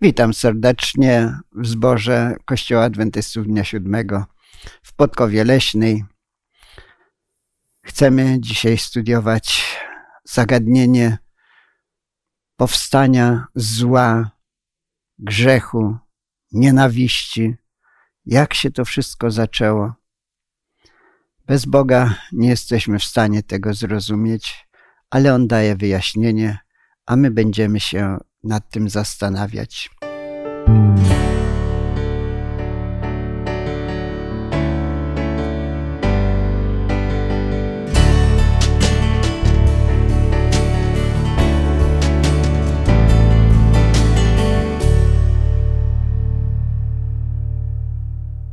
Witam serdecznie w zborze Kościoła Adwentystów Dnia Siódmego w Podkowie Leśnej. Chcemy dzisiaj studiować zagadnienie powstania zła, grzechu, nienawiści. Jak się to wszystko zaczęło? Bez Boga nie jesteśmy w stanie tego zrozumieć, ale On daje wyjaśnienie, a my będziemy się nad tym zastanawiać.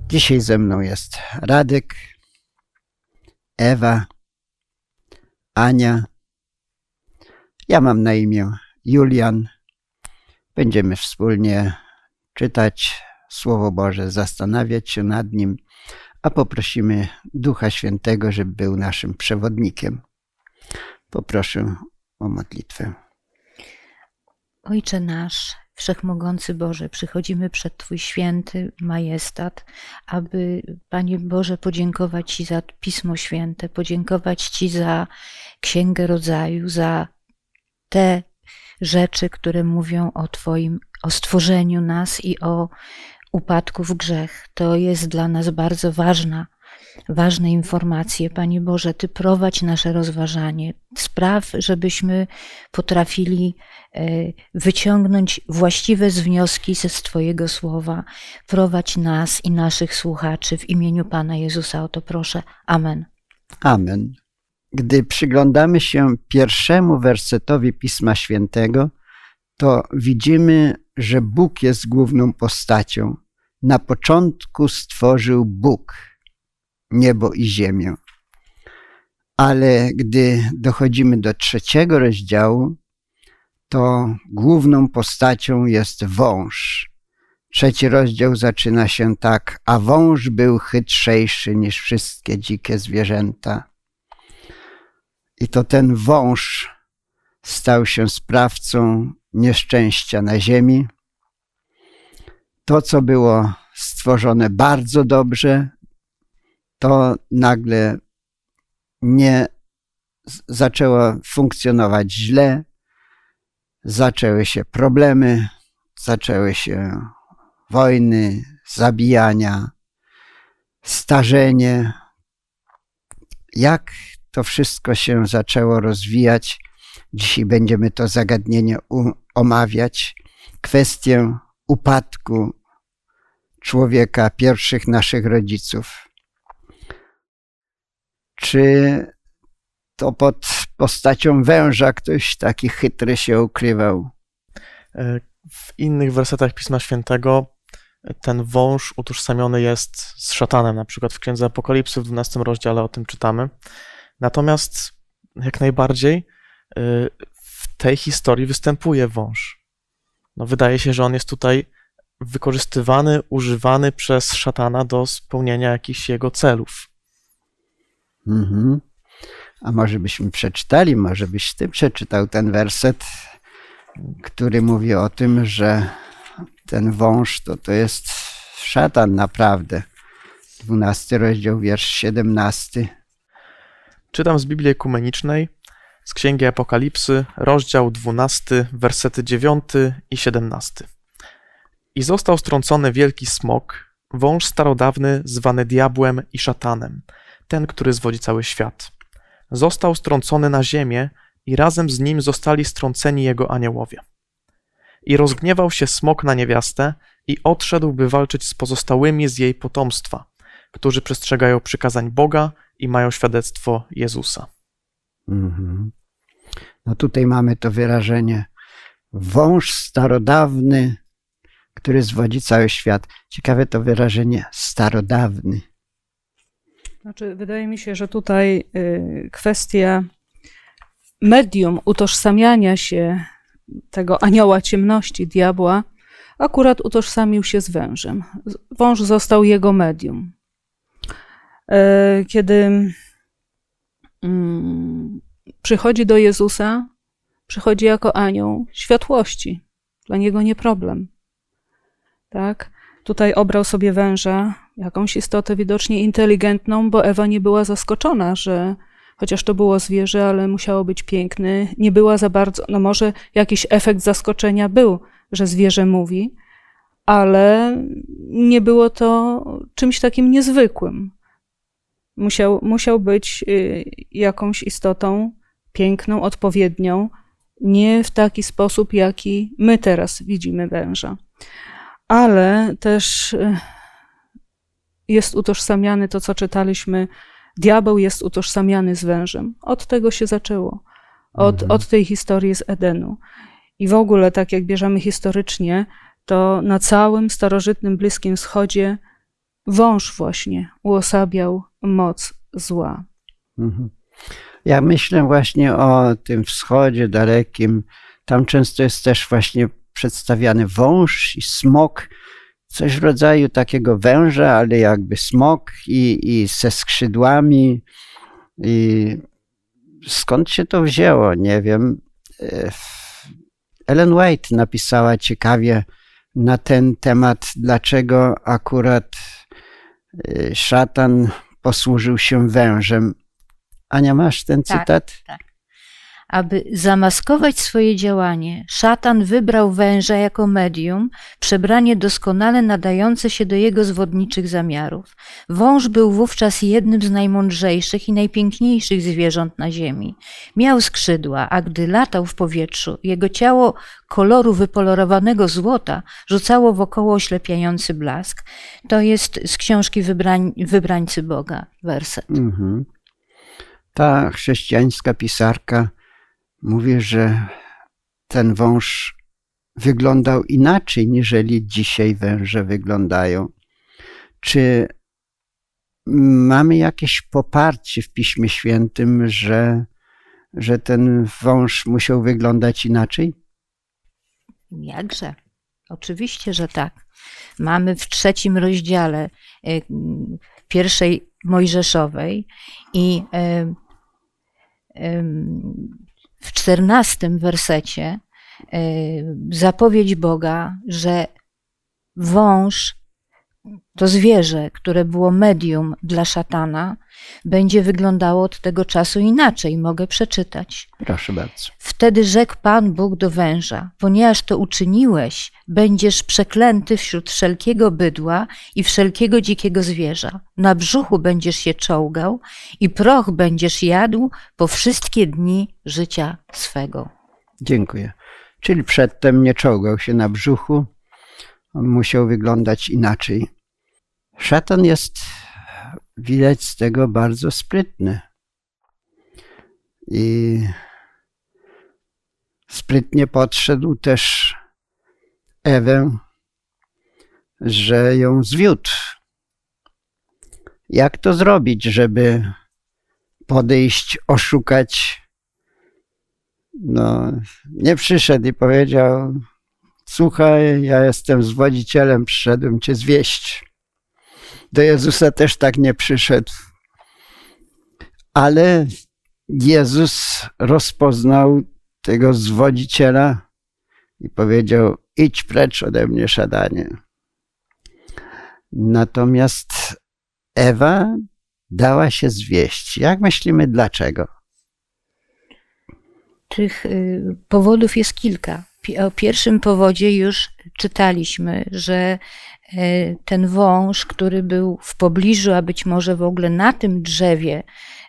Dzisiaj ze mną jest Radek, Ewa, Ania. Ja mam na imię Julian. Będziemy wspólnie czytać Słowo Boże, zastanawiać się nad nim, a poprosimy Ducha Świętego, żeby był naszym przewodnikiem. Poproszę o modlitwę. Ojcze nasz, Wszechmogący Boże, przychodzimy przed Twój święty majestat, aby, Panie Boże, podziękować Ci za Pismo Święte, podziękować Ci za Księgę Rodzaju, za te rzeczy, które mówią o Twoim, o stworzeniu nas i o upadku w grzech. To jest dla nas bardzo ważna, ważne informacje. Panie Boże, Ty prowadź nasze rozważanie. Spraw, żebyśmy potrafili e, wyciągnąć właściwe wnioski ze Twojego słowa. Prowadź nas i naszych słuchaczy w imieniu Pana Jezusa. O to proszę. Amen. Amen. Gdy przyglądamy się pierwszemu wersetowi Pisma Świętego, to widzimy, że Bóg jest główną postacią. Na początku stworzył Bóg niebo i ziemię. Ale gdy dochodzimy do trzeciego rozdziału, to główną postacią jest wąż. Trzeci rozdział zaczyna się tak, a wąż był chytrzejszy niż wszystkie dzikie zwierzęta. I to ten wąż stał się sprawcą nieszczęścia na ziemi. To, co było stworzone bardzo dobrze, to nagle nie zaczęło funkcjonować źle, zaczęły się problemy, zaczęły się wojny, zabijania, starzenie. Jak to wszystko się zaczęło rozwijać? Dzisiaj będziemy to zagadnienie omawiać. Kwestię upadku człowieka, pierwszych naszych rodziców. Czy to pod postacią węża ktoś taki chytry się ukrywał? E, w innych wersetach Pisma Świętego ten wąż utożsamiony jest z szatanem, na przykład w Księdze Apokalipsy w 12 rozdziale o tym czytamy. Natomiast jak najbardziej e, w tej historii występuje wąż. No, wydaje się, że on jest tutaj wykorzystywany, używany przez szatana do spełnienia jakichś jego celów. Mhm. A może byśmy przeczytali, może byś ty przeczytał ten werset, który mówi o tym, że ten wąż to, to jest szatan naprawdę. 12 rozdział, wiersz 17. Czytam z Biblii Ekumenicznej, z Księgi Apokalipsy, rozdział 12, wersety 9 i 17. I został strącony wielki smok, wąż starodawny zwany diabłem i szatanem – ten, który zwodzi cały świat. Został strącony na ziemię i razem z nim zostali strąceni jego aniołowie. I rozgniewał się smok na niewiastę i odszedł, by walczyć z pozostałymi z jej potomstwa, którzy przestrzegają przykazań Boga i mają świadectwo Jezusa. Mhm. No tutaj mamy to wyrażenie wąż starodawny, który zwodzi cały świat. Ciekawe to wyrażenie starodawny. Znaczy, wydaje mi się, że tutaj y, kwestia medium utożsamiania się tego anioła ciemności, diabła, akurat utożsamił się z wężem. Wąż został jego medium. E, kiedy mm, przychodzi do Jezusa, przychodzi jako anioł światłości. Dla niego nie problem. tak? Tutaj obrał sobie węża, jakąś istotę widocznie inteligentną, bo Ewa nie była zaskoczona, że chociaż to było zwierzę, ale musiało być piękny, nie była za bardzo, no może jakiś efekt zaskoczenia był, że zwierzę mówi, ale nie było to czymś takim niezwykłym. Musiał, musiał być y, jakąś istotą piękną, odpowiednią, nie w taki sposób, jaki my teraz widzimy węża. Ale też y, jest utożsamiany to, co czytaliśmy. Diabeł jest utożsamiany z wężem. Od tego się zaczęło. Od, mhm. od tej historii z Edenu. I w ogóle, tak jak bierzemy historycznie, to na całym starożytnym Bliskim Wschodzie wąż właśnie uosabiał moc zła. Mhm. Ja myślę właśnie o tym wschodzie dalekim. Tam często jest też właśnie przedstawiany wąż i smok, coś w rodzaju takiego węża, ale jakby smok i, i ze skrzydłami. I skąd się to wzięło? Nie wiem. E, Ellen White napisała ciekawie na ten temat, dlaczego akurat szatan posłużył się wężem. Ania, masz ten tak, cytat? Tak. Aby zamaskować swoje działanie, szatan wybrał węża jako medium, przebranie doskonale nadające się do jego zwodniczych zamiarów. Wąż był wówczas jednym z najmądrzejszych i najpiękniejszych zwierząt na ziemi. Miał skrzydła, a gdy latał w powietrzu, jego ciało koloru wypolerowanego złota rzucało wokoło oślepiający blask. To jest z książki Wybrań, Wybrańcy Boga, werset. Mhm. Ta chrześcijańska pisarka mówi, że ten wąż wyglądał inaczej, niżeli dzisiaj węże wyglądają. Czy mamy jakieś poparcie w Piśmie Świętym, że, że ten wąż musiał wyglądać inaczej? Jakże? Oczywiście, że tak. Mamy w trzecim rozdziale e, pierwszej Mojżeszowej i e, w czternastym wersecie e, zapowiedź Boga, że wąż, to zwierzę, które było medium dla szatana, będzie wyglądało od tego czasu inaczej. Mogę przeczytać. Proszę bardzo. Wtedy rzekł Pan Bóg do węża: Ponieważ to uczyniłeś, będziesz przeklęty wśród wszelkiego bydła i wszelkiego dzikiego zwierza. Na brzuchu będziesz się czołgał i proch będziesz jadł po wszystkie dni życia swego. Dziękuję. Czyli przedtem nie czołgał się na brzuchu, on musiał wyglądać inaczej. Szatan jest widać z tego bardzo sprytny. I sprytnie podszedł też Ewę, że ją zwiódł. Jak to zrobić, żeby podejść, oszukać? No, nie przyszedł i powiedział: Słuchaj, ja jestem zwodzicielem, przyszedłem cię zwieść. Do Jezusa też tak nie przyszedł. Ale Jezus rozpoznał tego zwodziciela i powiedział: Idź precz ode mnie, szadanie. Natomiast Ewa dała się zwieść. Jak myślimy, dlaczego? Tych y, powodów jest kilka. O pierwszym powodzie już czytaliśmy, że ten wąż, który był w pobliżu, a być może w ogóle na tym drzewie,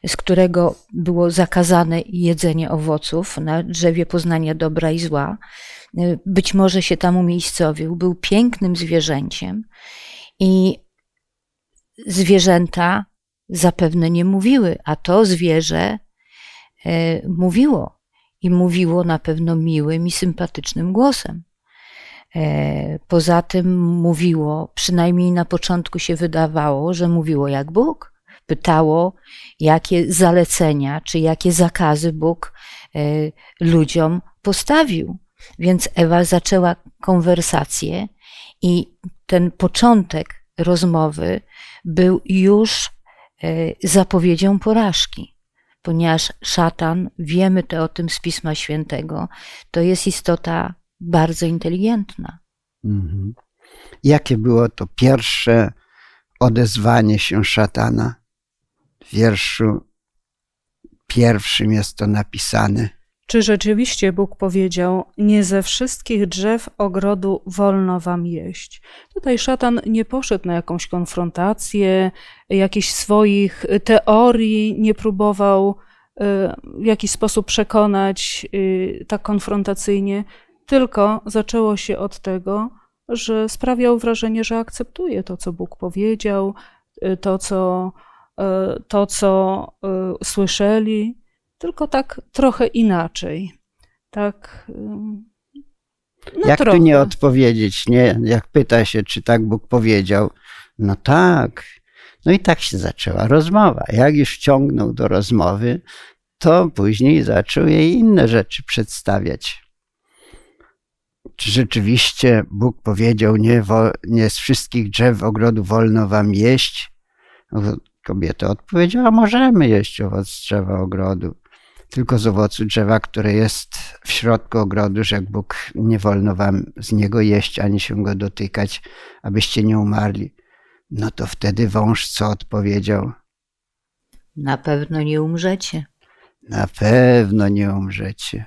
z którego było zakazane jedzenie owoców, na drzewie poznania dobra i zła, e, być może się tam umiejscowił, był pięknym zwierzęciem i zwierzęta zapewne nie mówiły, a to zwierzę e, mówiło i mówiło na pewno miłym i sympatycznym głosem. E, poza tym mówiło, przynajmniej na początku się wydawało, że mówiło jak Bóg. Pytało, jakie zalecenia czy jakie zakazy Bóg e, ludziom postawił. Więc Ewa zaczęła konwersację i ten początek rozmowy był już e, zapowiedzią porażki, ponieważ szatan, wiemy to o tym z Pisma Świętego, to jest istota bardzo inteligentna. Mhm. Jakie było to pierwsze odezwanie się szatana? W wierszu pierwszym jest to napisane. Czy rzeczywiście Bóg powiedział: Nie ze wszystkich drzew ogrodu wolno wam jeść? Tutaj szatan nie poszedł na jakąś konfrontację, jakichś swoich teorii, nie próbował y, w jakiś sposób przekonać y, tak konfrontacyjnie, tylko zaczęło się od tego, że sprawiał wrażenie, że akceptuje to, co Bóg powiedział, y, to, co, to, co słyszeli tylko tak trochę inaczej. Tak. No Jak trochę. tu nie odpowiedzieć, nie? Jak pyta się, czy tak Bóg powiedział, no tak. No i tak się zaczęła rozmowa. Jak już wciągnął do rozmowy, to później zaczął jej inne rzeczy przedstawiać. Czy rzeczywiście Bóg powiedział, nie, nie z wszystkich drzew ogrodu wolno wam jeść? Kobieta odpowiedziała, możemy jeść owoc drzewa ogrodu tylko z owocu drzewa, które jest w środku ogrodu, że Bóg nie wolno wam z niego jeść, ani się go dotykać, abyście nie umarli. No to wtedy wąż co odpowiedział? Na pewno nie umrzecie. Na pewno nie umrzecie.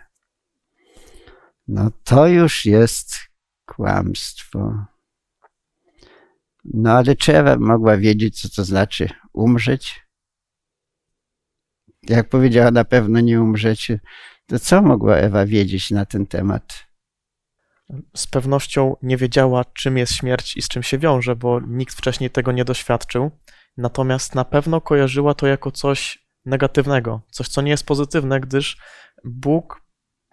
No to już jest kłamstwo. No ale czy Ewa mogła wiedzieć, co to znaczy umrzeć? jak powiedziała, na pewno nie umrzecie, to co mogła Ewa wiedzieć na ten temat? Z pewnością nie wiedziała, czym jest śmierć i z czym się wiąże, bo nikt wcześniej tego nie doświadczył. Natomiast na pewno kojarzyła to jako coś negatywnego, coś, co nie jest pozytywne, gdyż Bóg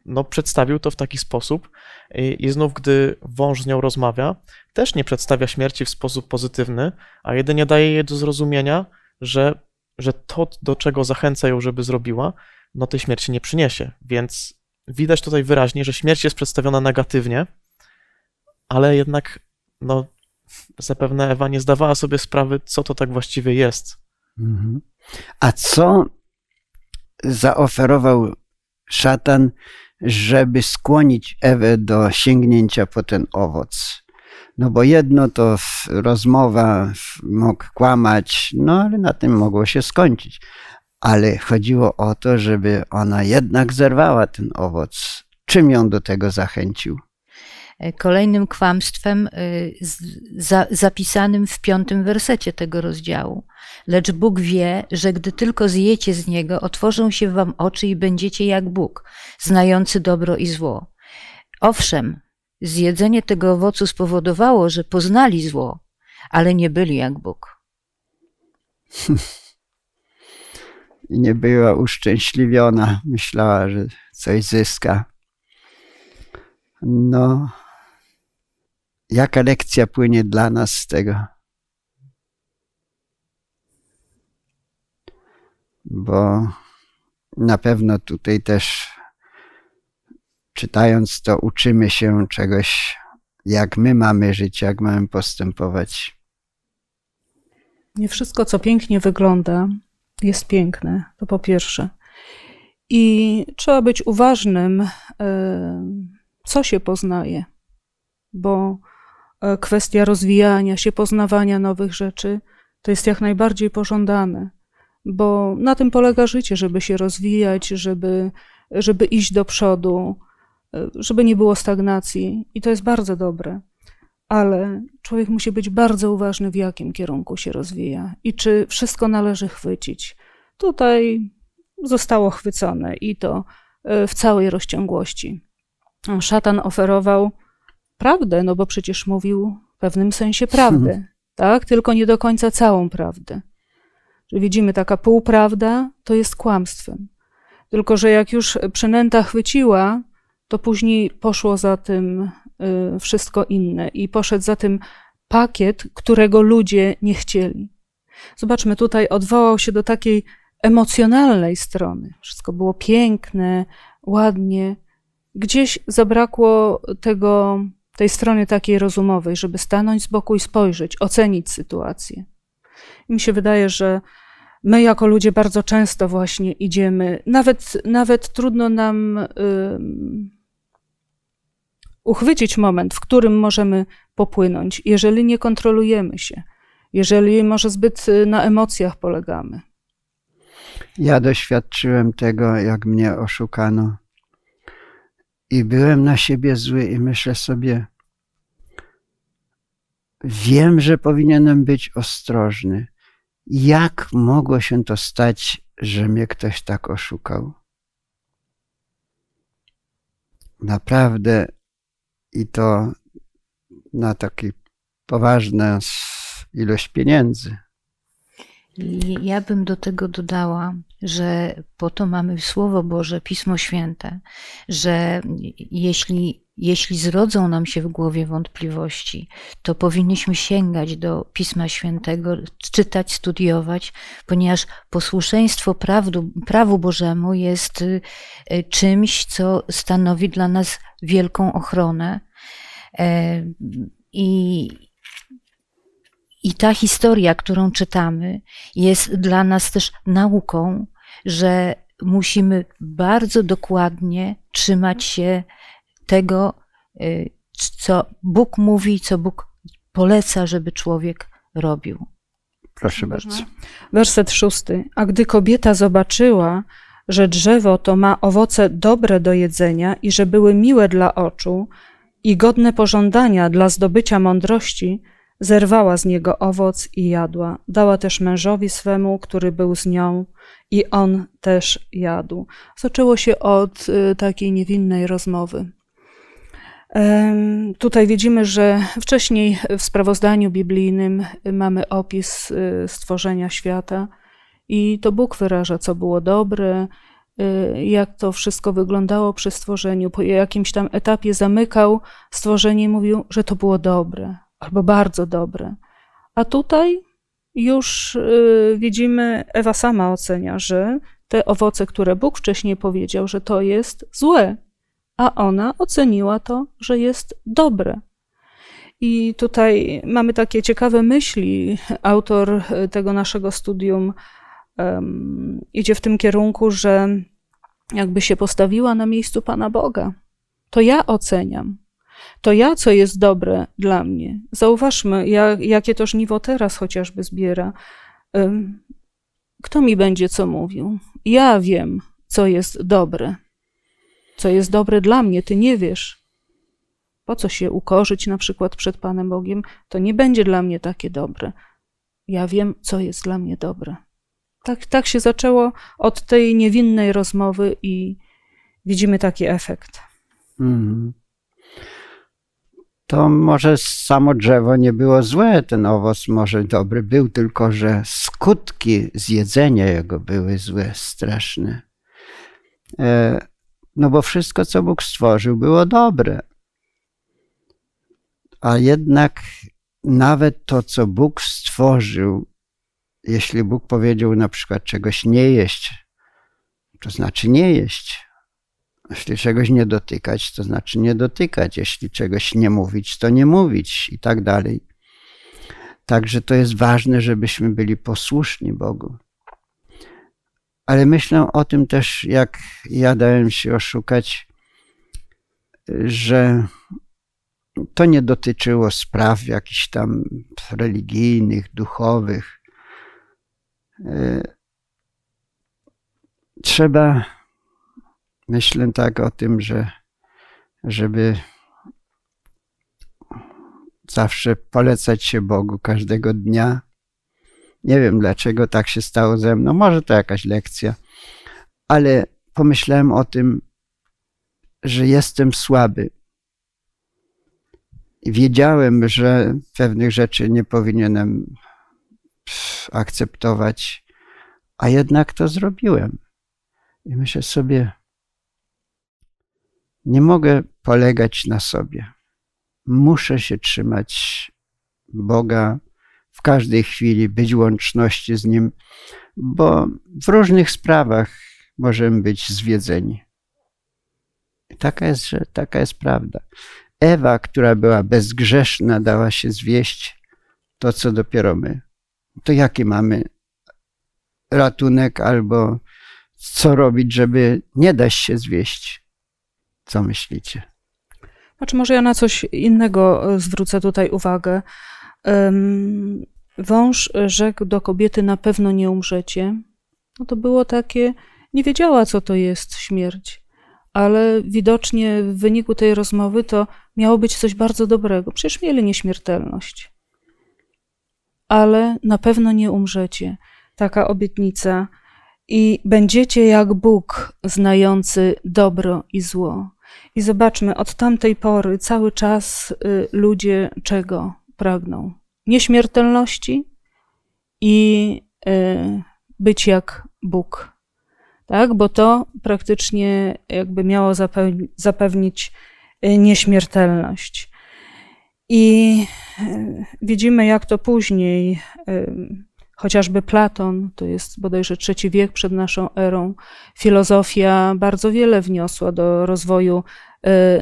no, przedstawił to w taki sposób. I, I znów, gdy wąż z nią rozmawia, też nie przedstawia śmierci w sposób pozytywny, a jedynie daje jej do zrozumienia, że że to, do czego zachęca ją, żeby zrobiła, no tej śmierci nie przyniesie. Więc widać tutaj wyraźnie, że śmierć jest przedstawiona negatywnie, ale jednak, no, zapewne Ewa nie zdawała sobie sprawy, co to tak właściwie jest. Mhm. A co zaoferował szatan, żeby skłonić Ewę do sięgnięcia po ten owoc? No bo jedno to rozmowa mógł kłamać, no ale na tym mogło się skończyć. Ale chodziło o to, żeby ona jednak zerwała ten owoc. Czym ją do tego zachęcił? Kolejnym kłamstwem y, zapisanym w piątym wersecie tego rozdziału. Lecz Bóg wie, że gdy tylko zjecie z niego, otworzą się wam oczy i będziecie jak Bóg, znający dobro i zło. Owszem, Zjedzenie tego owocu spowodowało, że poznali zło, ale nie byli jak Bóg. I nie była uszczęśliwiona. Myślała, że coś zyska. No, jaka lekcja płynie dla nas z tego? Bo na pewno tutaj też czytając to, uczymy się czegoś, jak my mamy żyć, jak mamy postępować. Nie wszystko, co pięknie wygląda, jest piękne. To po pierwsze. I trzeba być uważnym, e, co się poznaje, bo kwestia rozwijania się, poznawania nowych rzeczy to jest jak najbardziej pożądane, bo na tym polega życie, żeby się rozwijać, żeby, żeby iść do przodu, żeby nie było stagnacji, i to jest bardzo dobre. Ale człowiek musi być bardzo uważny, w jakim kierunku się rozwija i czy wszystko należy chwycić. Tutaj zostało chwycone i to e, w całej rozciągłości. Szatan oferował prawdę, no bo przecież mówił w pewnym sensie prawdę, mhm. tak? Tylko nie do końca całą prawdę. Że widzimy, taka półprawda to jest kłamstwem. Tylko, że jak już przynęta chwyciła, to później poszło za tym y, wszystko inne i poszedł za tym pakiet, którego ludzie nie chcieli. Zobaczmy, tutaj odwołał się do takiej emocjonalnej strony. Wszystko było piękne, ładnie. Gdzieś zabrakło tego, tej strony takiej rozumowej, żeby stanąć z boku i spojrzeć, ocenić sytuację. I mi się wydaje, że my jako ludzie bardzo często właśnie idziemy, nawet, nawet trudno nam. Uchwycić moment, w którym możemy popłynąć, jeżeli nie kontrolujemy się, jeżeli może zbyt y, na emocjach polegamy. Ja doświadczyłem tego, jak mnie oszukano. I byłem na siebie zły i myślę sobie, wiem, że powinienem być ostrożny. Jak mogło się to stać, że mnie ktoś tak oszukał? Naprawdę i to na taki poważną ilość pieniędzy. Ja bym do tego dodała, że po to mamy Słowo Boże, Pismo Święte, że jeśli, jeśli zrodzą nam się w głowie wątpliwości, to powinniśmy sięgać do Pisma Świętego, czytać, studiować, ponieważ posłuszeństwo prawdu, prawu Bożemu jest y, czymś, co stanowi dla nas wielką ochronę. E, I, i ta historia, którą czytamy, jest dla nas też nauką, że musimy bardzo dokładnie trzymać się tego, y, co Bóg mówi, co Bóg poleca, żeby człowiek robił. Proszę bardzo. Werset szósty. A gdy kobieta zobaczyła, że drzewo to ma owoce dobre do jedzenia i że były miłe dla oczu i godne pożądania dla zdobycia mądrości, Zerwała z niego owoc i jadła. Dała też mężowi swemu, który był z nią, i on też jadł. Zaczęło się od y, takiej niewinnej rozmowy. Tutaj widzimy, że wcześniej w sprawozdaniu biblijnym mamy opis y, stworzenia świata i to Bóg wyraża, co było dobre, y, jak to wszystko wyglądało przy stworzeniu. Po jakimś tam etapie zamykał stworzenie i mówił, że to było dobre, albo bardzo dobre. A tutaj już y, widzimy, Ewa sama ocenia, że te owoce, które Bóg wcześniej powiedział, że to jest złe, a ona oceniła to, że jest dobre. I tutaj mamy takie ciekawe myśli. Autor tego naszego studium um, idzie w tym kierunku, że jakby się postawiła na miejscu Pana Boga. To ja oceniam, to ja, co jest dobre dla mnie. Zauważmy, jak, jakie to żniwo teraz chociażby zbiera. Kto mi będzie co mówił? Ja wiem, co jest dobre. Co jest dobre dla mnie, ty nie wiesz. Po co się ukorzyć na przykład przed Panem Bogiem? To nie będzie dla mnie takie dobre. Ja wiem, co jest dla mnie dobre. Tak, tak się zaczęło od tej niewinnej rozmowy i widzimy taki efekt. Mm to może samo drzewo nie było złe, ten owoc może dobry był, tylko że skutki zjedzenia jego były złe, straszne. E, no bo wszystko, co Bóg stworzył, było dobre. A jednak nawet to, co Bóg stworzył, jeśli Bóg powiedział na przykład czegoś nie jeść, to znaczy nie jeść. Jeśli czegoś nie dotykać, to znaczy nie dotykać. Jeśli czegoś nie mówić, to nie mówić i tak dalej. Także to jest ważne, żebyśmy byli posłuszni Bogu. Ale myślę o tym też, jak ja dałem się oszukać, że to nie dotyczyło spraw jakichś tam religijnych, duchowych. E, trzeba myślę tak o tym, że żeby zawsze polecać się Bogu każdego dnia. Nie wiem dlaczego tak się stało ze mną, może to jakaś lekcja, ale pomyślałem o tym, że jestem słaby. Wiedziałem, że pewnych rzeczy nie powinienem akceptować, a jednak to zrobiłem. I myślę sobie, nie mogę polegać na sobie. Muszę się trzymać Boga w każdej chwili, być łączności z Nim, bo w różnych sprawach możemy być zwiedzeni. Taka jest, że taka jest prawda. Ewa, która była bezgrzeszna, dała się zwieść to, co dopiero my. To jaki mamy ratunek albo co robić, żeby nie dać się zwieść? Co myślicie? Znaczy, może ja na coś innego e, zwrócę tutaj uwagę. Wąż rzekł do kobiety: Na pewno nie umrzecie. No to było takie, nie wiedziała, co to jest śmierć, ale widocznie w wyniku tej rozmowy to miało być coś bardzo dobrego. Przecież mieli nieśmiertelność. Ale na pewno nie umrzecie. Taka obietnica. I będziecie jak Bóg, znający dobro i zło. I zobaczmy, od tamtej pory cały czas y, ludzie czego pragną? Nieśmiertelności i y, być jak Bóg. Tak? Bo to praktycznie jakby miało zapewnić y, nieśmiertelność. I widzimy, jak to później, chociażby Platon, to jest bodajże trzeci wiek przed naszą erą, filozofia bardzo wiele wniosła do rozwoju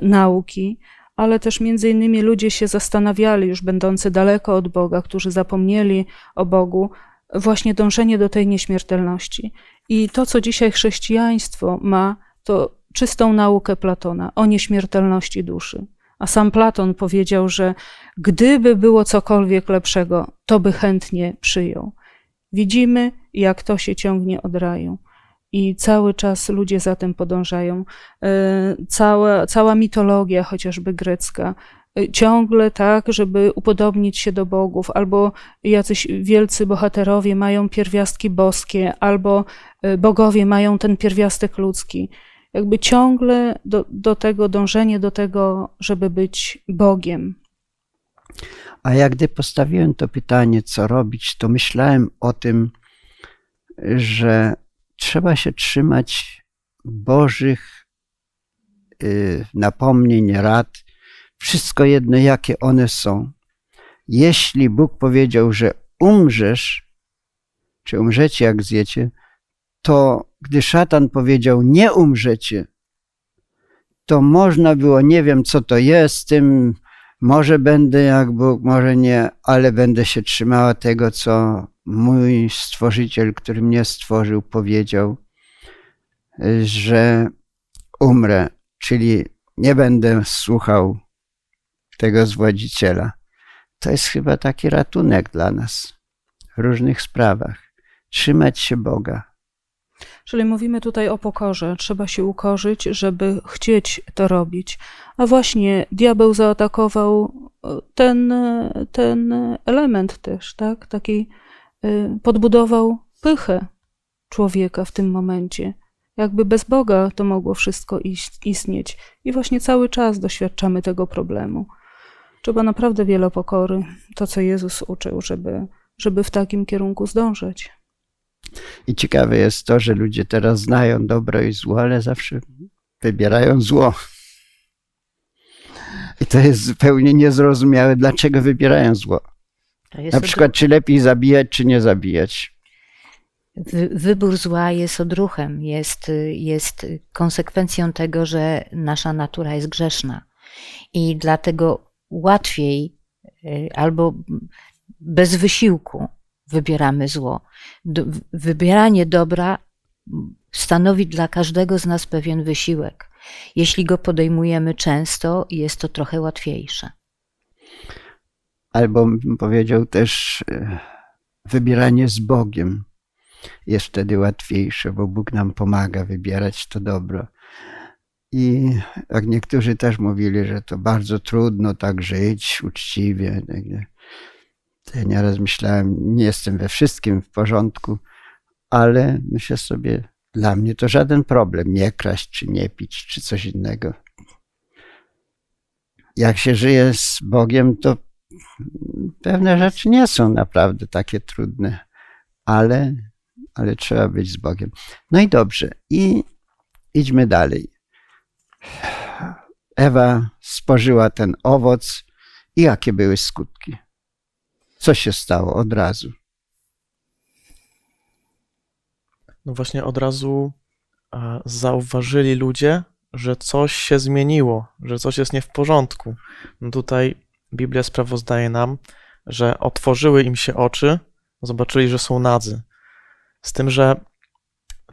nauki, ale też między innymi ludzie się zastanawiali, już będący daleko od Boga, którzy zapomnieli o Bogu, właśnie dążenie do tej nieśmiertelności. I to, co dzisiaj chrześcijaństwo ma, to czystą naukę Platona o nieśmiertelności duszy. A sam Platon powiedział, że gdyby było cokolwiek lepszego, to by chętnie przyjął. Widzimy, jak to się ciągnie od raju. I cały czas ludzie za tym podążają. E, cała, cała mitologia, chociażby grecka, e, ciągle tak, żeby upodobnić się do bogów, albo jacyś wielcy bohaterowie mają pierwiastki boskie, albo e, bogowie mają ten pierwiastek ludzki. Jakby ciągle do, do tego dążenie do tego, żeby być Bogiem. A jak gdy postawiłem to pytanie, co robić, to myślałem o tym, że trzeba się trzymać Bożych y, napomnień, rad, wszystko jedno, jakie one są. Jeśli Bóg powiedział, że umrzesz, czy umrzecie, jak zjecie, to gdy szatan powiedział, nie umrzecie, to można było, nie wiem co to jest, tym może będę jak Bóg, może nie, ale będę się trzymała tego, co mój stworzyciel, który mnie stworzył, powiedział, że umrę, czyli nie będę słuchał tego zwodziciela. To jest chyba taki ratunek dla nas w różnych sprawach. Trzymać się Boga. Czyli mówimy tutaj o pokorze. Trzeba się ukorzyć, żeby chcieć to robić. A właśnie diabeł zaatakował ten, ten element też, tak? Taki Y, podbudował pychę człowieka w tym momencie. Jakby bez Boga to mogło wszystko istnieć. I właśnie cały czas doświadczamy tego problemu. Trzeba naprawdę wiele pokory, to co Jezus uczył, żeby, żeby w takim kierunku zdążyć. I ciekawe jest to, że ludzie teraz znają dobro i zło, ale zawsze wybierają zło. I to jest zupełnie niezrozumiałe, dlaczego wybierają zło. Na przykład, czy lepiej zabijać, czy nie zabijać? Wybór zła jest odruchem, jest, jest konsekwencją tego, że nasza natura jest grzeszna. I dlatego łatwiej y, albo bez wysiłku wybieramy zło. Wybieranie dobra stanowi dla każdego z nas pewien wysiłek. Jeśli go podejmujemy często, jest to trochę łatwiejsze. Albo powiedział też, e, wybieranie z Bogiem jest wtedy łatwiejsze, bo Bóg nam pomaga wybierać to dobro. I jak niektórzy też mówili, że to bardzo trudno tak żyć uczciwie. Tak to ja nieraz myślałem, nie jestem we wszystkim w porządku, ale myślę sobie, dla mnie to żaden problem, nie kraść, czy nie pić, czy coś innego. Jak się żyje z Bogiem, to pewne rzeczy nie są naprawdę takie trudne, ale, ale trzeba być z Bogiem. No i dobrze, i idźmy dalej. Ewa spożyła ten owoc i jakie były skutki? Co się stało od razu? No właśnie od razu zauważyli ludzie, że coś się zmieniło, że coś jest nie w porządku. No tutaj Biblia sprawozdaje nam, że otworzyły im się oczy, zobaczyli, że są nadzy. Z tym, że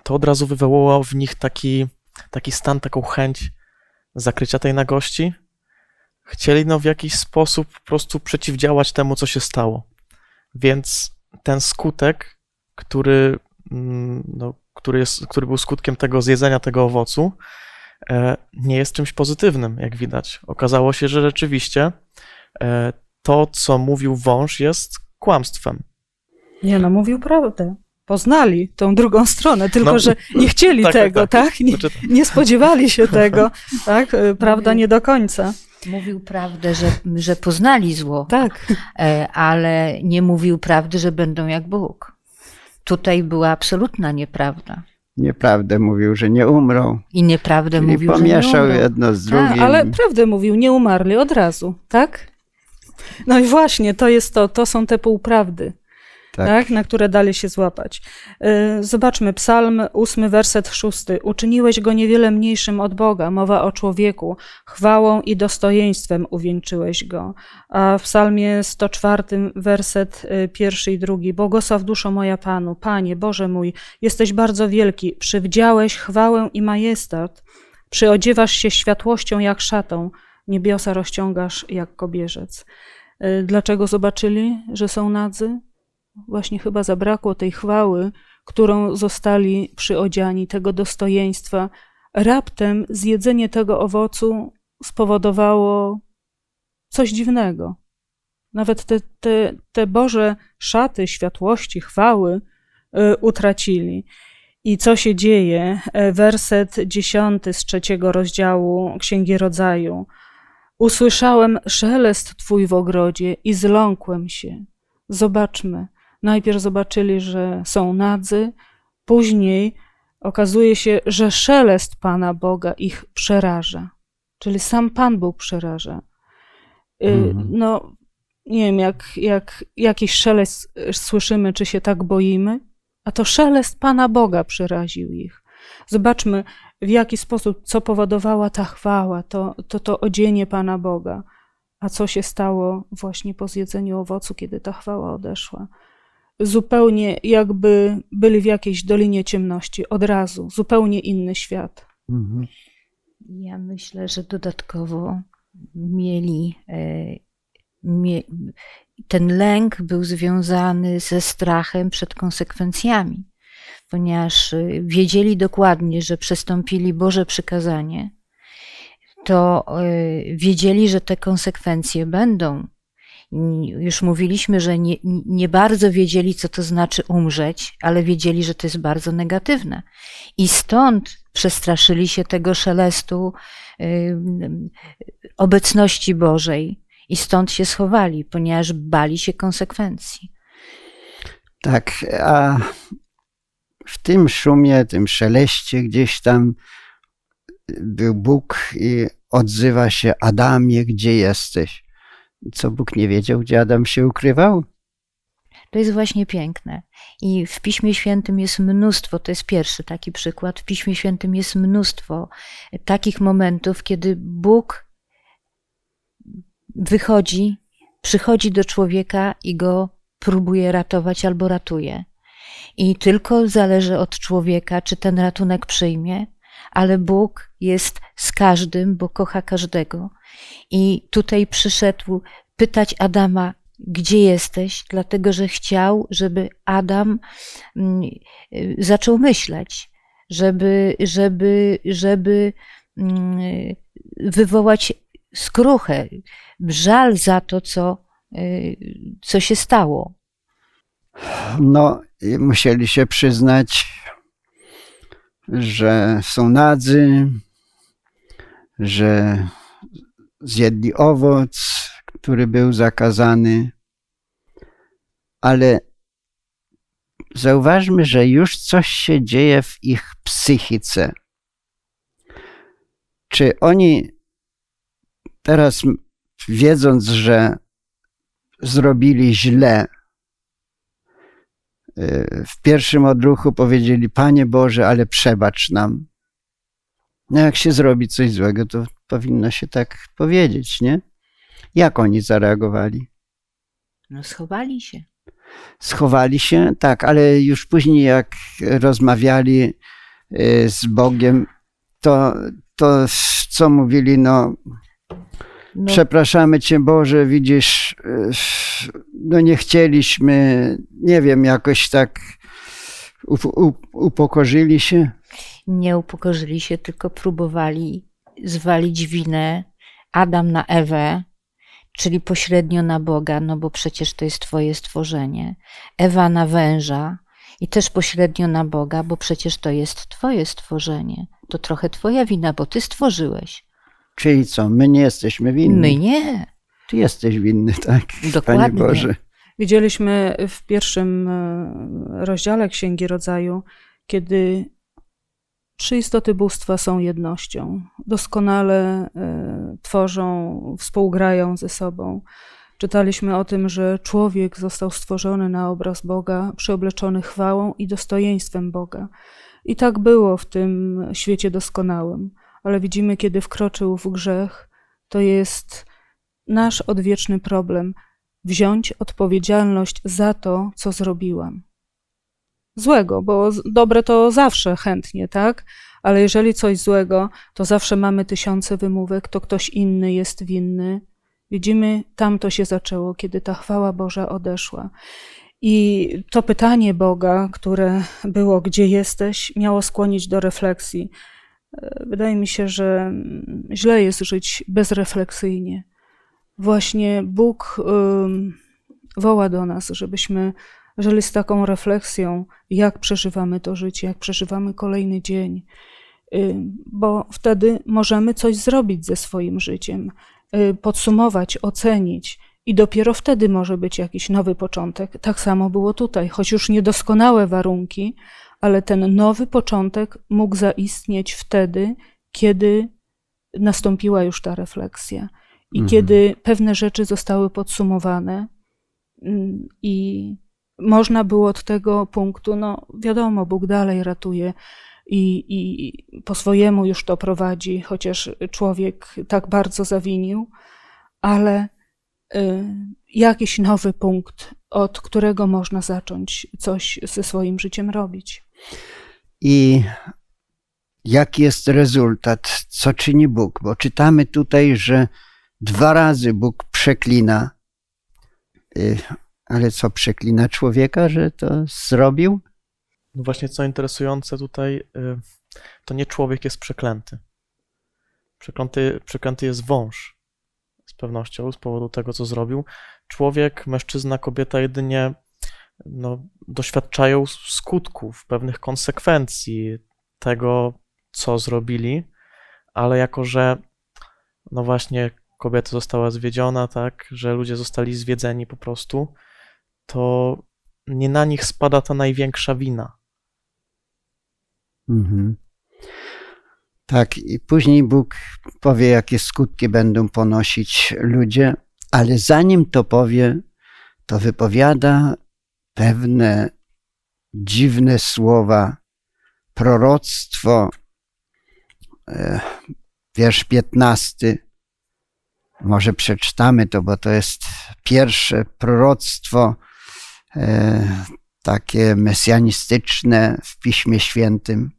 to od razu wywołało w nich taki, taki stan, taką chęć zakrycia tej nagości, chcieli no w jakiś sposób po prostu przeciwdziałać temu, co się stało. Więc ten skutek, który, mm, no, który, jest, który był skutkiem tego zjedzenia tego owocu, e, nie jest czymś pozytywnym, jak widać. Okazało się, że rzeczywiście e, to, co mówił wąż, jest kłamstwem. Nie, no mówił prawdę. Poznali tą drugą stronę, tylko No, że nie chcieli tak, tak, tego, tak. tak? Nie, Znaczy, nie spodziewali się tego, tak? Y, Prawda nie do końca. Mówił prawdę, że, że poznali zło, Tak. e, ale nie mówił prawdy, że będą jak Bóg. Tutaj była absolutna nieprawda. Nieprawdę mówił, że nie umrą. I nieprawdę Czyli mówił, pomieszał że nie umrą. jedno z A, drugim. ale prawdę mówił, nie umarli od razu, tak? No i właśnie, to jest to, to są te półprawdy, tak. tak, na które dali się złapać. Y, Zobaczmy, psalm ósmy, werset szósty. Uczyniłeś go niewiele mniejszym od Boga, mowa o człowieku, chwałą i dostojeństwem uwieńczyłeś go. A w psalmie 104, werset y, pierwszy i drugi. Błogosław duszo moja Panu, Panie, Boże mój, jesteś bardzo wielki, przywdziałeś chwałę i majestat, przyodziewasz się światłością jak szatą, niebiosa rozciągasz jak kobierzec. Y, Dlaczego zobaczyli, że są nadzy? Właśnie chyba zabrakło tej chwały, którą zostali przyodziani, tego dostojeństwa. Raptem zjedzenie tego owocu spowodowało coś dziwnego. Nawet te, te, te Boże szaty światłości, chwały y, utracili. I co się dzieje? E, Werset dziesiąty z trzeciego rozdziału Księgi Rodzaju. Usłyszałem szelest Twój w ogrodzie i zląkłem się. Zobaczmy. Najpierw zobaczyli, że są nadzy, później okazuje się, że szelest Pana Boga ich przeraża. Czyli sam Pan Bóg przeraża. Y, Mhm. No, nie wiem, jak, jak jakiś szelest y, słyszymy, czy się tak boimy, a to szelest Pana Boga przeraził ich. Zobaczmy, w jaki sposób, co powodowała ta chwała, to, to, to odzienie Pana Boga, a co się stało właśnie po zjedzeniu owocu, kiedy ta chwała odeszła. Zupełnie jakby byli w jakiejś dolinie ciemności, od razu, zupełnie inny świat. Mhm. Ja myślę, że dodatkowo mieli. e, Mie, ten lęk był związany ze strachem przed konsekwencjami, ponieważ e, wiedzieli dokładnie, że przestąpili Boże przykazanie, to e, wiedzieli, że te konsekwencje będą. Już mówiliśmy, że nie, nie bardzo wiedzieli, co to znaczy umrzeć, ale wiedzieli, że to jest bardzo negatywne. I stąd przestraszyli się tego szelestu y, obecności Bożej i stąd się schowali, ponieważ bali się konsekwencji. Tak, a w tym szumie, tym szeleście gdzieś tam był Bóg i odzywa się Adamie, gdzie jesteś? Co Bóg nie wiedział, gdzie Adam się ukrywał? To jest właśnie piękne. I w Piśmie Świętym jest mnóstwo, to jest pierwszy taki przykład, w Piśmie Świętym jest mnóstwo takich momentów, kiedy Bóg wychodzi, przychodzi do człowieka i go próbuje ratować albo ratuje. I tylko zależy od człowieka, czy ten ratunek przyjmie, ale Bóg jest z każdym, bo kocha każdego. I tutaj przyszedł pytać Adama, gdzie jesteś, dlatego że chciał, żeby Adam mm, y, zaczął myśleć, żeby, żeby, żeby mm, wywołać skruchę, żal za to, co, y, co się stało. No, musieli się przyznać, że są nadzy, że zjedli owoc, który był zakazany, ale zauważmy, że już coś się dzieje w ich psychice. Czy oni teraz, wiedząc, że zrobili źle, w pierwszym odruchu powiedzieli: Panie Boże, ale przebacz nam. No, jak się zrobi coś złego, to powinno się tak powiedzieć, nie? Jak oni zareagowali? No, schowali się. Schowali się, tak, ale już później, jak rozmawiali y, z Bogiem, to, to co mówili, no, No, Przepraszamy Cię Boże, widzisz, no nie chcieliśmy, nie wiem, jakoś tak up- up- upokorzyli się. nie upokorzyli się, tylko próbowali zwalić winę Adam na Ewę, czyli pośrednio na Boga, no bo przecież to jest Twoje stworzenie. Ewa na węża i też pośrednio na Boga, bo przecież to jest Twoje stworzenie. To trochę Twoja wina, bo Ty stworzyłeś. Czyli co, my nie jesteśmy winni? My nie. Ty jesteś winny, tak? Dokładnie. Panie Boże. Widzieliśmy w pierwszym e, rozdziale Księgi Rodzaju, kiedy trzy istoty bóstwa są jednością, doskonale e, tworzą, współgrają ze sobą. Czytaliśmy o tym, że człowiek został stworzony na obraz Boga, przyobleczony chwałą i dostojeństwem Boga. I tak było w tym świecie doskonałym, ale widzimy, kiedy wkroczył w grzech, to jest nasz odwieczny problem wziąć odpowiedzialność za to, co zrobiłam. Złego, bo dobre to zawsze chętnie, tak? Ale jeżeli coś złego, to zawsze mamy tysiące wymówek, to ktoś inny jest winny. Widzimy, tam to się zaczęło, kiedy ta chwała Boża odeszła. I to pytanie Boga, które było, gdzie jesteś, miało skłonić do refleksji. Wydaje mi się, że źle jest żyć bezrefleksyjnie właśnie Bóg woła do nas, żebyśmy żyli z taką refleksją, jak przeżywamy to życie, jak przeżywamy kolejny dzień, Ym, bo wtedy możemy coś zrobić ze swoim życiem, y, podsumować, ocenić. I dopiero wtedy może być jakiś nowy początek. Tak samo było tutaj, choć już niedoskonałe warunki, ale ten nowy początek mógł zaistnieć wtedy, kiedy nastąpiła już ta refleksja. I Mhm. kiedy pewne rzeczy zostały podsumowane mm, i można było od tego punktu, no wiadomo, Bóg dalej ratuje i, i po swojemu już to prowadzi, chociaż człowiek tak bardzo zawinił, ale y, jakiś nowy punkt, od którego można zacząć coś ze swoim życiem robić. I jaki jest rezultat? Co czyni Bóg? Bo czytamy tutaj, że dwa razy Bóg przeklina. Y, Ale co, przeklina człowieka, że to zrobił? No właśnie, co interesujące tutaj, y, to nie człowiek jest przeklęty. Przeklęty, przeklęty jest wąż, z pewnością, z powodu tego, co zrobił. Człowiek, mężczyzna, kobieta jedynie no, doświadczają skutków, pewnych konsekwencji tego, co zrobili, ale jako, że no właśnie kobieta została zwiedziona, tak, że ludzie zostali zwiedzeni po prostu, to nie na nich spada ta największa wina. Mhm. Tak, i później Bóg powie, jakie skutki będą ponosić ludzie, ale zanim to powie, to wypowiada pewne dziwne słowa, proroctwo. E, Wiersz 15. Może przeczytamy to, bo to jest pierwsze proroctwo e, takie mesjanistyczne w Piśmie Świętym.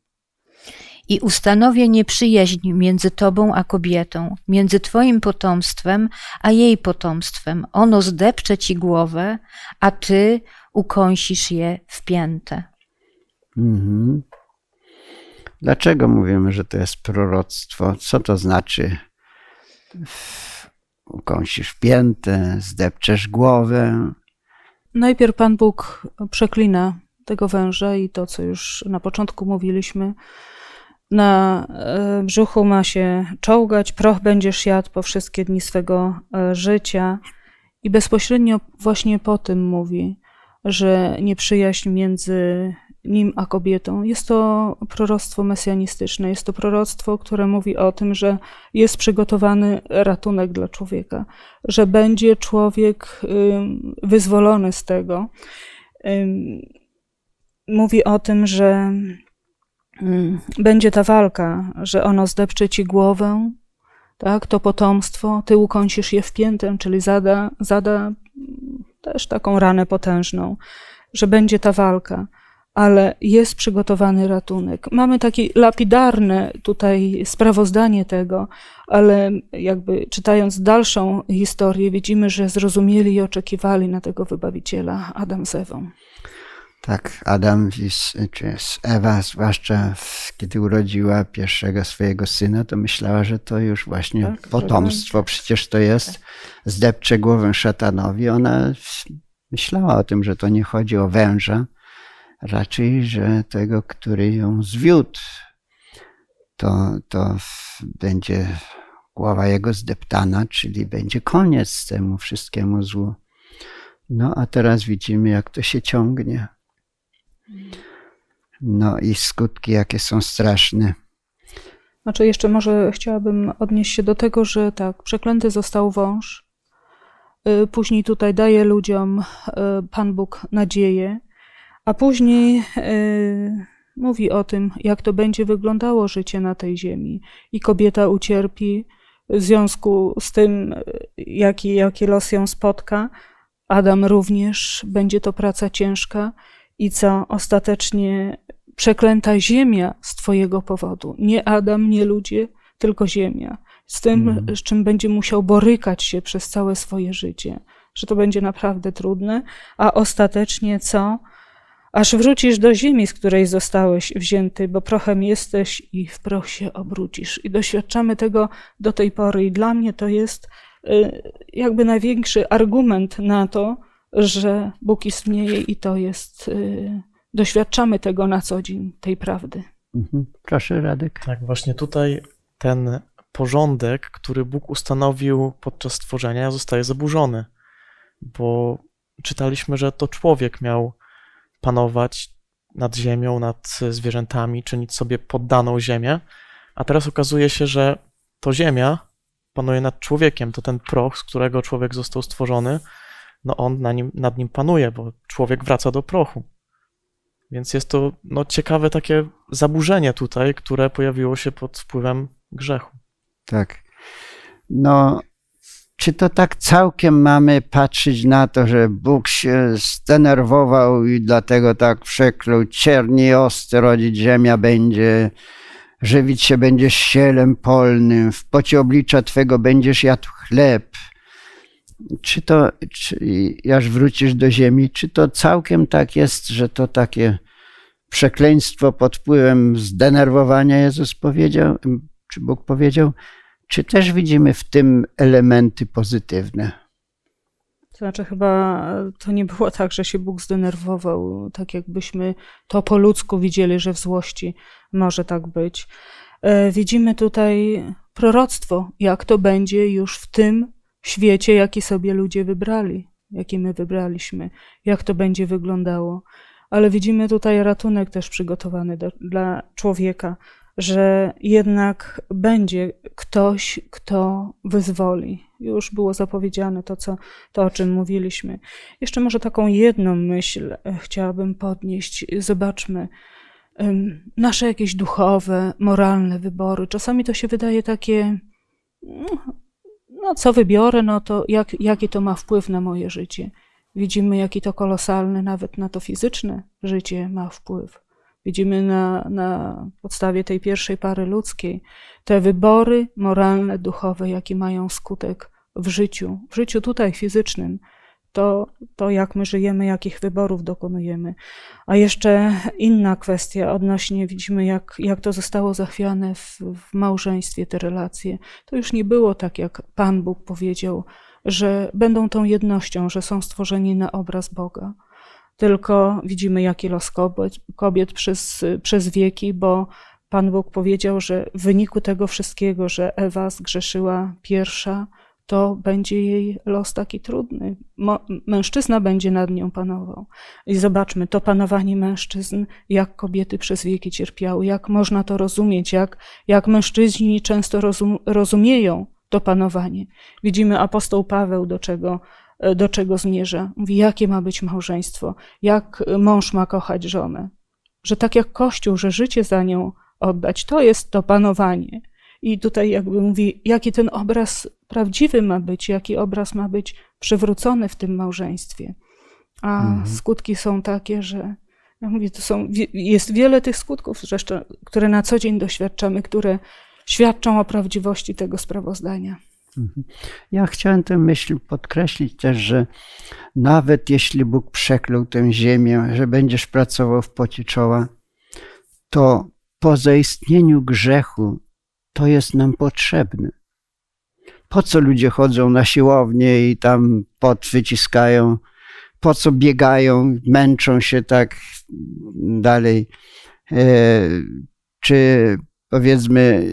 I ustanowię nieprzyjaźń między tobą a kobietą, między twoim potomstwem a jej potomstwem. Ono zdepcze ci głowę, a ty ukąsisz je w piętę. Mhm. Dlaczego mówimy, że to jest proroctwo? Co to znaczy? Ukąsisz piętę, zdepczesz głowę. Najpierw Pan Bóg przeklina tego węża i to, co już na początku mówiliśmy. Na e, brzuchu ma się czołgać, proch będziesz jadł po wszystkie dni swego e, życia. I bezpośrednio właśnie po tym mówi, że nieprzyjaźń między nim a kobietą jest to proroctwo mesjanistyczne. Jest to proroctwo, które mówi o tym, że jest przygotowany ratunek dla człowieka, że będzie człowiek wyzwolony z tego. Mówi o tym, że będzie ta walka, że ono zdepcze ci głowę, tak, to potomstwo, ty ukąsisz je w piętę, czyli zada, zada też taką ranę potężną, że będzie ta walka. ale jest przygotowany ratunek. Mamy takie lapidarne tutaj sprawozdanie tego, ale jakby czytając dalszą historię, widzimy, że zrozumieli i oczekiwali na tego wybawiciela Adam z Ewą. Tak, Adam czy Ewa, zwłaszcza kiedy urodziła pierwszego swojego syna, to myślała, że to już właśnie tak, potomstwo, przecież to jest, tak. zdepcze głowę szatanowi. Ona myślała o tym, że to nie chodzi o węża, raczej, że tego, który ją zwiódł, to, to będzie głowa jego zdeptana, czyli będzie koniec temu wszystkiemu złu. No a teraz widzimy, jak to się ciągnie. No i skutki, jakie są straszne. Znaczy, jeszcze może chciałabym odnieść się do tego, że tak, przeklęty został wąż. Y, później tutaj daje ludziom y, Pan Bóg nadzieję, a później y, mówi o tym, jak to będzie wyglądało życie na tej ziemi. I kobieta ucierpi w związku z tym, jaki, jaki los ją spotka. Adam również będzie to praca ciężka i co ostatecznie przeklęta ziemia z Twojego powodu. Nie Adam, nie ludzie, tylko ziemia. Z tym, mm. z czym będzie musiał borykać się przez całe swoje życie. Że to będzie naprawdę trudne, a ostatecznie co? Aż wrócisz do ziemi, z której zostałeś wzięty, bo prochem jesteś i w proch się obrócisz. I doświadczamy tego do tej pory. I dla mnie to jest y, jakby największy argument na to, że Bóg istnieje i to jest, y, doświadczamy tego na co dzień, tej prawdy. Mhm. Proszę, Radek. Tak, właśnie tutaj ten porządek, który Bóg ustanowił podczas stworzenia, zostaje zaburzony, bo czytaliśmy, że to człowiek miał panować nad ziemią, nad zwierzętami, czynić sobie poddaną ziemię, a teraz okazuje się, że to ziemia panuje nad człowiekiem, to ten proch, z którego człowiek został stworzony, no on na nim, nad nim panuje, bo człowiek wraca do prochu. Więc jest to no, ciekawe takie zaburzenie tutaj, które pojawiło się pod wpływem grzechu. Tak. No, czy to tak całkiem mamy patrzeć na to, że Bóg się zdenerwował i dlatego tak przekluł cierni osty rodzić ziemia będzie, żywić się będziesz sielem polnym, w pocie oblicza Twego będziesz jadł chleb, czy to, czy, aż wrócisz do ziemi, czy to całkiem tak jest, że to takie przekleństwo pod wpływem zdenerwowania Jezus powiedział, czy Bóg powiedział, czy też widzimy w tym elementy pozytywne? To znaczy, chyba to nie było tak, że się Bóg zdenerwował, tak jakbyśmy to po ludzku widzieli, że w złości może tak być. E, widzimy tutaj proroctwo, jak to będzie już w tym świecie, jaki sobie ludzie wybrali, jaki my wybraliśmy, jak to będzie wyglądało. Ale widzimy tutaj ratunek też przygotowany do, dla człowieka, że jednak będzie ktoś, kto wyzwoli. Już było zapowiedziane to, co, to o czym mówiliśmy. Jeszcze może taką jedną myśl e, chciałabym podnieść. Zobaczmy, nasze jakieś duchowe, moralne wybory. Czasami to się wydaje takie no, no co wybiorę, no to jak, jaki to ma wpływ na moje życie. Widzimy, jaki to kolosalny, nawet na to fizyczne życie ma wpływ. Widzimy na, na podstawie tej pierwszej pary ludzkiej te wybory moralne, duchowe, jakie mają skutek w życiu, w życiu tutaj fizycznym, to, to jak my żyjemy, jakich wyborów dokonujemy. A jeszcze inna kwestia odnośnie, widzimy, jak, jak to zostało zachwiane w, w małżeństwie, te relacje. To już nie było tak, jak Pan Bóg powiedział, że będą tą jednością, że są stworzeni na obraz Boga. Tylko widzimy, jaki los kobiet, kobiet przez, przez wieki, bo Pan Bóg powiedział, że w wyniku tego wszystkiego, że Ewa zgrzeszyła pierwsza, to będzie jej los taki trudny. Mężczyzna będzie nad nią panował. I zobaczmy, to panowanie mężczyzn, jak kobiety przez wieki cierpiały, jak można to rozumieć, jak, jak mężczyźni często rozum, rozumieją to panowanie. Widzimy apostoł Paweł, do czego, do czego zmierza. Mówi, jakie ma być małżeństwo, jak mąż ma kochać żonę. Że tak jak Kościół, że życie za nią oddać, to jest to panowanie. I tutaj jakby mówi, jaki ten obraz prawdziwy ma być, jaki obraz ma być przywrócony w tym małżeństwie. A mhm. skutki są takie, że Ja mówię, to są, jest wiele tych skutków, zresztą, które na co dzień doświadczamy, które świadczą o prawdziwości tego sprawozdania. Mhm. Ja chciałem tę myśl podkreślić też, że nawet jeśli Bóg przeklął tę ziemię, że będziesz pracował w pocie czoła, to po zaistnieniu grzechu to jest nam potrzebne. Po co ludzie chodzą na siłownię i tam pot wyciskają? Po co biegają, męczą się tak dalej? E, czy powiedzmy,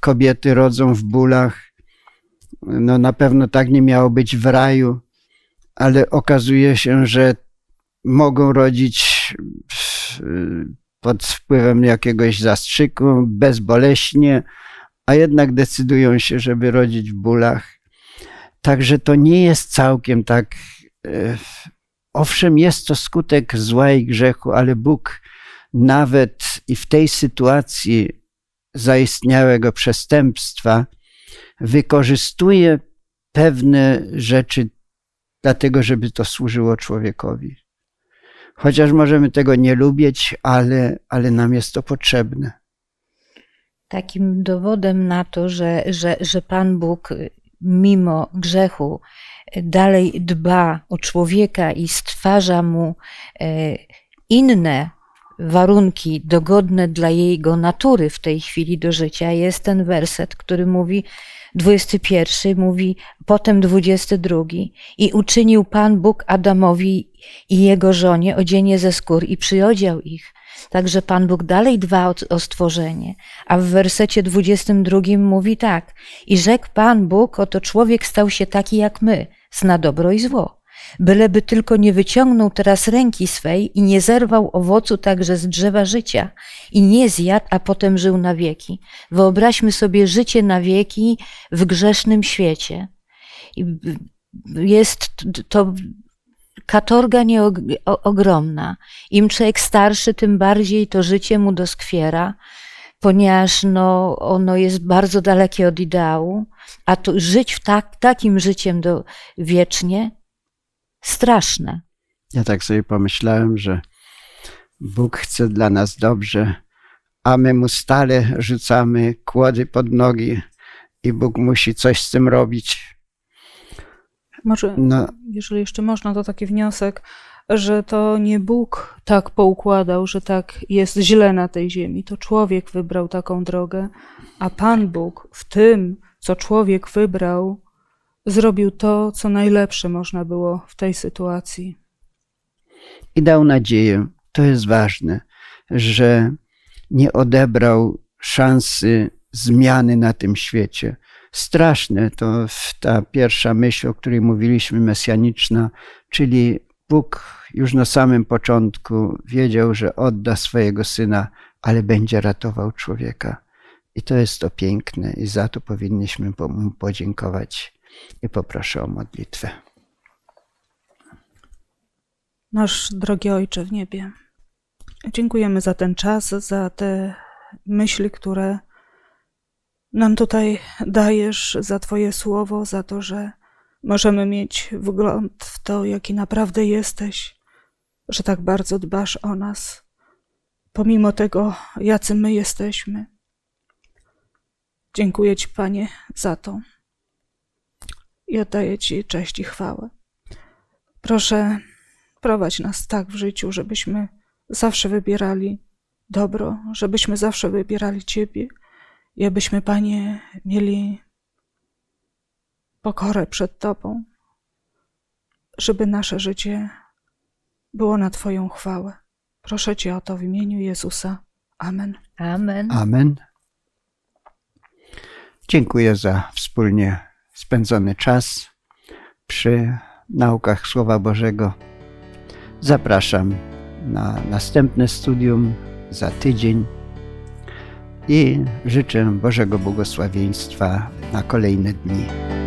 kobiety rodzą w bólach? No na pewno tak nie miało być w raju, ale okazuje się, że mogą rodzić pod wpływem jakiegoś zastrzyku, bezboleśnie, a jednak decydują się, żeby rodzić w bólach. Także to nie jest całkiem tak. E, owszem, jest to skutek zła i grzechu, ale Bóg nawet i w tej sytuacji zaistniałego przestępstwa wykorzystuje pewne rzeczy dlatego, żeby to służyło człowiekowi. Chociaż możemy tego nie lubić, ale, ale nam jest to potrzebne. Takim dowodem na to, że, że, że Pan Bóg mimo grzechu dalej dba o człowieka i stwarza mu e, inne warunki dogodne dla jego natury w tej chwili do życia, jest ten werset, który mówi, 21 mówi, potem 22. I uczynił Pan Bóg Adamowi i jego żonie odzienie ze skór i przyodział ich. Także Pan Bóg dalej dba o, o, stworzenie. A w wersecie 22 mówi tak. I rzekł Pan Bóg, oto człowiek stał się taki jak my, zna dobro i zło byleby tylko nie wyciągnął teraz ręki swej i nie zerwał owocu także z drzewa życia i nie zjadł, a potem żył na wieki. Wyobraźmy sobie życie na wieki w grzesznym świecie. Jest to katorga nieogromna. Im człowiek starszy, tym bardziej to życie mu doskwiera, ponieważ no, ono jest bardzo dalekie od ideału, a to żyć w tak, takim życiem do, wiecznie straszne. Ja tak sobie pomyślałem, że Bóg chce dla nas dobrze, a my mu stale rzucamy kłody pod nogi i Bóg musi coś z tym robić. Może, no. jeżeli jeszcze można, to taki wniosek, że to nie Bóg tak poukładał, że tak jest źle na tej ziemi. To człowiek wybrał taką drogę, a Pan Bóg w tym, co człowiek wybrał, zrobił to, co najlepsze można było w tej sytuacji. I dał nadzieję, to jest ważne, że nie odebrał szansy zmiany na tym świecie. Straszne to ta pierwsza myśl, o której mówiliśmy, mesjaniczna, czyli Bóg już na samym początku wiedział, że odda swojego syna, ale będzie ratował człowieka. I to jest to piękne, i za to powinniśmy mu podziękować i poproszę o modlitwę. Nasz drogi Ojcze w niebie, dziękujemy za ten czas, za te myśli, które nam tutaj dajesz, za Twoje słowo, za to, że możemy mieć wgląd w to, jaki naprawdę jesteś, że tak bardzo dbasz o nas, pomimo tego, jacy my jesteśmy. Dziękuję Ci, Panie, za to i oddaję Ci cześć i chwałę. Proszę, prowadź nas tak w życiu, żebyśmy zawsze wybierali dobro, żebyśmy zawsze wybierali Ciebie i abyśmy, Panie, mieli pokorę przed Tobą, żeby nasze życie było na Twoją chwałę. Proszę Cię o to w imieniu Jezusa. Amen. Amen. Amen. Dziękuję za wspólnie spędzony czas przy naukach Słowa Bożego. Zapraszam na następne studium za tydzień i życzę Bożego błogosławieństwa na kolejne dni.